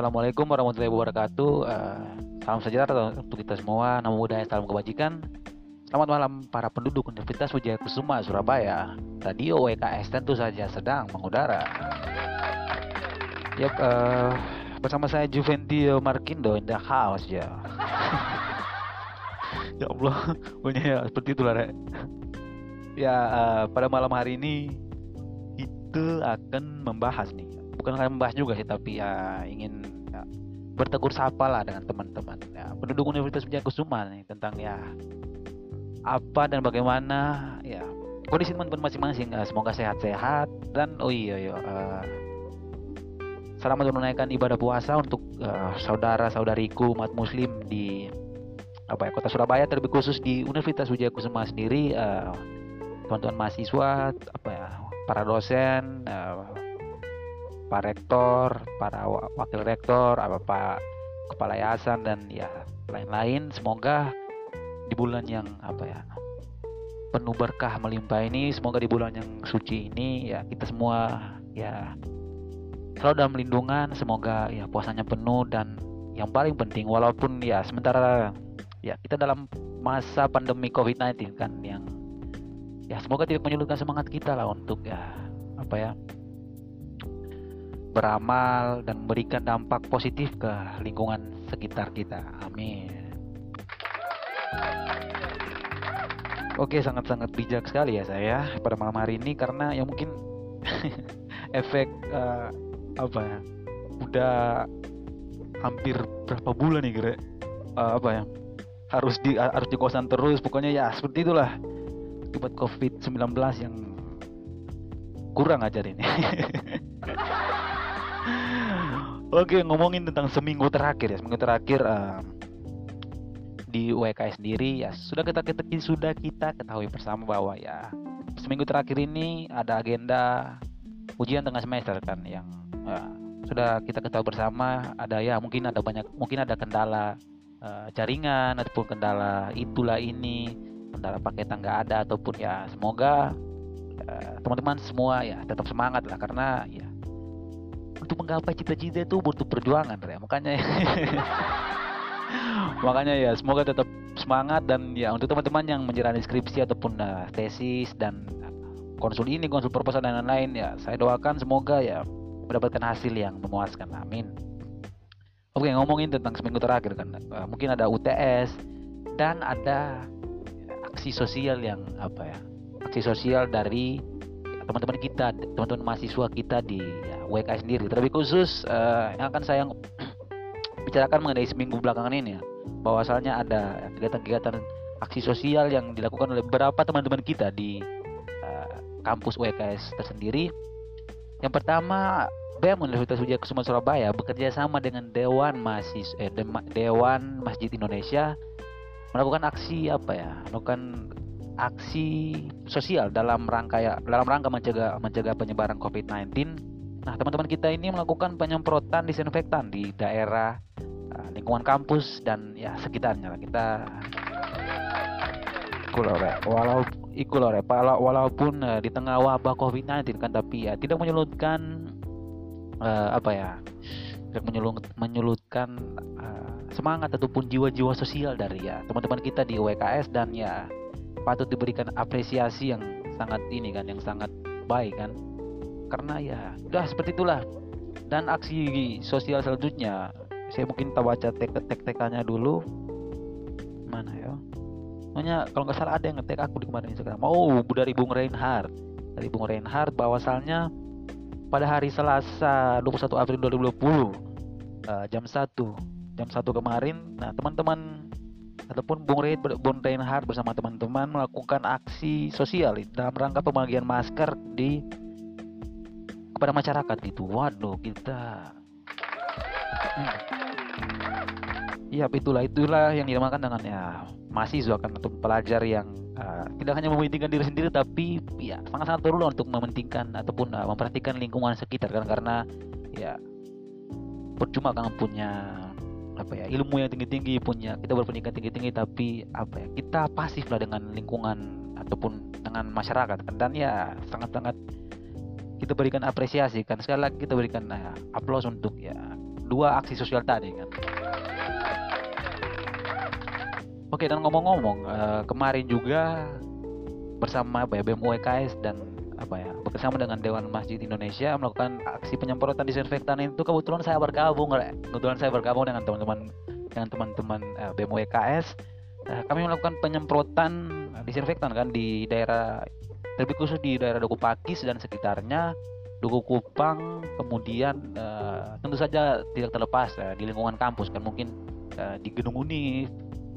Assalamualaikum warahmatullahi wabarakatuh. Uh, salam sejahtera untuk kita semua. Nama budaya, salam kebajikan. Selamat malam para penduduk Universitas Wijaya Kusuma Surabaya. Radio WKS tentu saja sedang mengudara. Yap, uh, bersama saya Juventio Markindo in the house ya. ya Allah, punya ya seperti itulah rek. Ya, uh, pada malam hari ini itu akan membahas nih bukan kalian membahas juga sih tapi ya ingin bertegur sapa lah dengan teman-teman. Ya, penduduk Universitas Kusuma nih tentang ya apa dan bagaimana ya kondisi teman-teman masing-masing. Uh, semoga sehat-sehat dan oh iya iya uh, selamat menunaikan ibadah puasa untuk uh, saudara-saudariku umat muslim di apa ya kota Surabaya terlebih khusus di Universitas Wijaya Kusuma sendiri. Uh, teman-teman mahasiswa apa ya para dosen uh, Pak Rektor, para wakil rektor, apa Pak Kepala Yayasan dan ya lain-lain. Semoga di bulan yang apa ya penuh berkah melimpah ini, semoga di bulan yang suci ini ya kita semua ya selalu dalam lindungan. Semoga ya puasanya penuh dan yang paling penting walaupun ya sementara ya kita dalam masa pandemi COVID-19 kan yang ya semoga tidak menyulitkan semangat kita lah untuk ya apa ya beramal dan memberikan dampak positif ke lingkungan sekitar kita. Amin. Oke, sangat-sangat bijak sekali ya saya pada malam hari ini karena ya mungkin efek uh, apa ya? Udah hampir berapa bulan nih kira uh, apa ya? Harus di harus di kosan terus pokoknya ya seperti itulah akibat Covid-19 yang kurang ajar ini. Oke, ngomongin tentang seminggu terakhir ya. Seminggu terakhir uh, di WK sendiri ya sudah kita, kita sudah kita ketahui bersama bahwa ya seminggu terakhir ini ada agenda ujian tengah semester kan yang uh, sudah kita ketahui bersama ada ya mungkin ada banyak mungkin ada kendala uh, jaringan ataupun kendala itulah ini kendala paketan nggak ada ataupun ya semoga teman-teman uh, semua ya tetap semangat lah karena ya untuk menggapai cita-cita itu butuh perjuangan ya makanya makanya ya semoga tetap semangat dan ya untuk teman-teman yang menjalani skripsi ataupun uh, tesis dan konsul ini konsul proposal dan lain-lain ya saya doakan semoga ya mendapatkan hasil yang memuaskan. Amin. Oke ngomongin tentang seminggu terakhir kan uh, mungkin ada UTS dan ada aksi sosial yang apa ya aksi sosial dari teman-teman kita teman-teman mahasiswa kita di ya, WK sendiri. Terlebih khusus uh, yang akan saya bicarakan mengenai seminggu belakangan ini ya, bahwasalnya ada kegiatan-kegiatan aksi sosial yang dilakukan oleh beberapa teman-teman kita di uh, kampus WKS tersendiri. Yang pertama, BEM Universitas Wijaya Kusuma Surabaya bekerja sama dengan Dewan Mahasiswa eh, Dewan Masjid Indonesia melakukan aksi apa ya? Melakukan aksi sosial dalam rangka ya, dalam rangka mencegah mencegah penyebaran COVID-19 Nah, teman-teman kita ini melakukan penyemprotan disinfektan di daerah uh, lingkungan kampus dan ya sekitarnya. Kita kulore walau ikulore walaupun uh, di tengah wabah COVID-19 kan tapi ya tidak menyulutkan uh, apa ya tidak menyulut, menyulutkan uh, semangat ataupun jiwa-jiwa sosial dari ya teman-teman kita di WKS dan ya patut diberikan apresiasi yang sangat ini kan yang sangat baik kan. Karena ya udah seperti itulah. Dan aksi sosial selanjutnya saya mungkin tak baca tek-tek-tekannya dulu. Mana ya? Pokoknya kalau nggak salah ada yang ngetek aku di kemarin Instagram. Oh dari Bung Reinhardt. Dari Bung Reinhardt bahwasalnya pada hari Selasa 21 April 2020 uh, jam 1 jam 1 kemarin. Nah teman-teman ataupun Bung Reinhardt, Bung Reinhardt bersama teman-teman melakukan aksi sosial dalam rangka pembagian masker di kepada masyarakat gitu waduh kita hmm. ya itulah itulah yang dinamakan dengan ya mahasiswa kan atau pelajar yang uh, tidak hanya mementingkan diri sendiri tapi ya sangat-sangat perlu untuk mementingkan ataupun uh, memperhatikan lingkungan sekitar kan karena ya percuma kan punya apa ya ilmu yang tinggi-tinggi punya kita berpendidikan tinggi-tinggi tapi apa ya kita pasif lah dengan lingkungan ataupun dengan masyarakat kan. Dan ya sangat-sangat kita berikan apresiasi kan. Sekali lagi kita berikan nah, aplaus untuk ya dua aksi sosial tadi kan. Oke dan ngomong-ngomong uh, kemarin juga bersama apa ya, BEM UKS dan apa ya bersama dengan Dewan Masjid Indonesia melakukan aksi penyemprotan disinfektan. Itu kebetulan saya bergabung kebetulan saya bergabung dengan teman-teman dengan teman-teman uh, BEM UKS uh, kami melakukan penyemprotan disinfektan kan di daerah lebih khusus di daerah Duku Pakis dan sekitarnya Duku Kupang kemudian uh, tentu saja tidak terlepas uh, di lingkungan kampus kan mungkin uh, di gedung Uni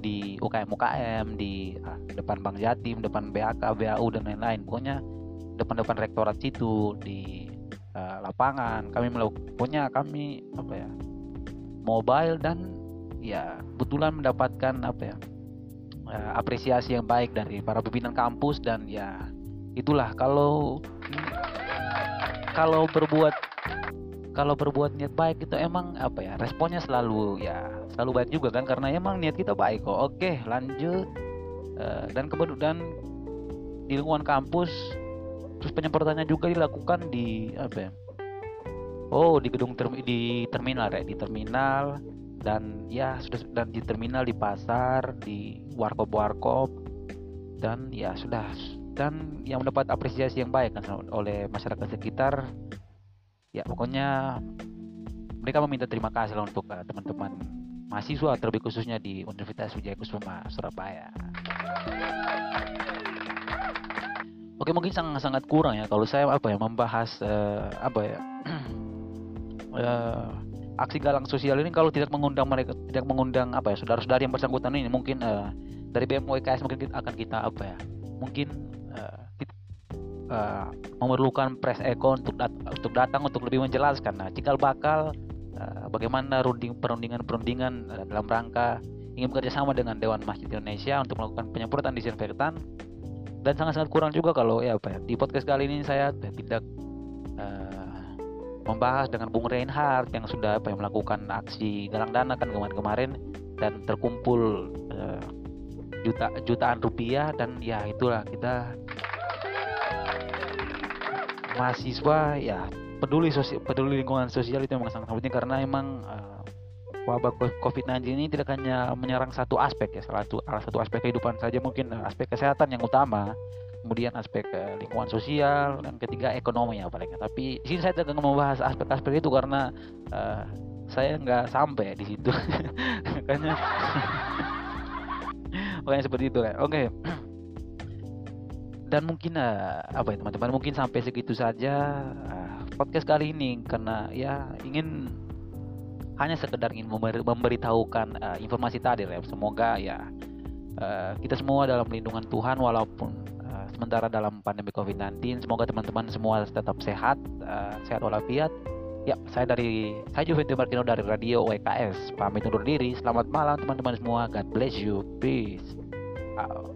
di UKM UKM di uh, depan Bank Jatim depan BAK BAU dan lain-lain. Pokoknya depan-depan rektorat situ di uh, lapangan. Kami melakukannya kami apa ya mobile dan ya kebetulan mendapatkan apa ya uh, apresiasi yang baik dari para pimpinan kampus dan ya itulah. Kalau kalau berbuat kalau berbuat niat baik itu emang apa ya responnya selalu ya selalu baik juga kan? Karena emang niat kita baik kok. Oke lanjut. Uh, dan kemudian di lingkungan kampus terus penyemprotannya juga dilakukan di apa ya oh di gedung ter, di terminal ya di terminal. Dan ya sudah dan di terminal di pasar di warkop warkop dan ya sudah. Dan yang mendapat apresiasi yang baik kan oleh masyarakat sekitar ya pokoknya mereka meminta terima kasih lah untuk uh, teman-teman mahasiswa terlebih khususnya di Universitas Wijaya Kusuma Surabaya. Oke mungkin sangat sangat kurang ya kalau saya apa ya membahas uh, apa ya uh, aksi galang sosial ini kalau tidak mengundang mereka tidak mengundang apa ya saudara-saudari yang bersangkutan ini mungkin uh, dari BMWKS mungkin kita akan kita apa ya mungkin uh, memerlukan press echo untuk dat untuk datang untuk lebih menjelaskan. Nah, cikal bakal uh, bagaimana runding perundingan-perundingan uh, dalam rangka ingin bekerja sama dengan Dewan Masjid Indonesia untuk melakukan penyemprotan disinfektan dan sangat-sangat kurang juga kalau ya apa ya, di podcast kali ini saya tidak uh, membahas dengan Bung Reinhardt yang sudah apa ya, melakukan aksi galang dana kan kemarin-kemarin dan terkumpul uh, juta jutaan rupiah dan ya itulah kita mahasiswa ya peduli sosial peduli lingkungan sosial itu memang sangat penting karena emang uh, wabah COVID-19 ini tidak hanya menyerang satu aspek ya salah satu salah satu aspek kehidupan saja mungkin aspek kesehatan yang utama kemudian aspek uh, lingkungan sosial dan ketiga ekonomi ya paling. Tapi di sini saya tidak membahas aspek-aspek itu karena uh, saya nggak sampai di situ. Makanya makanya seperti itu ya oke. Okay dan mungkin uh, apa ya teman-teman? Mungkin sampai segitu saja uh, podcast kali ini karena ya ingin hanya sekedar ingin memberi, memberitahukan uh, informasi tadi ya semoga ya uh, kita semua dalam lindungan Tuhan walaupun uh, sementara dalam pandemi COVID-19 semoga teman-teman semua tetap sehat uh, sehat walafiat Ya, saya dari saya Juventus Martino dari Radio WKS. Pamit undur diri. Selamat malam teman-teman semua. God bless you. Peace. Out.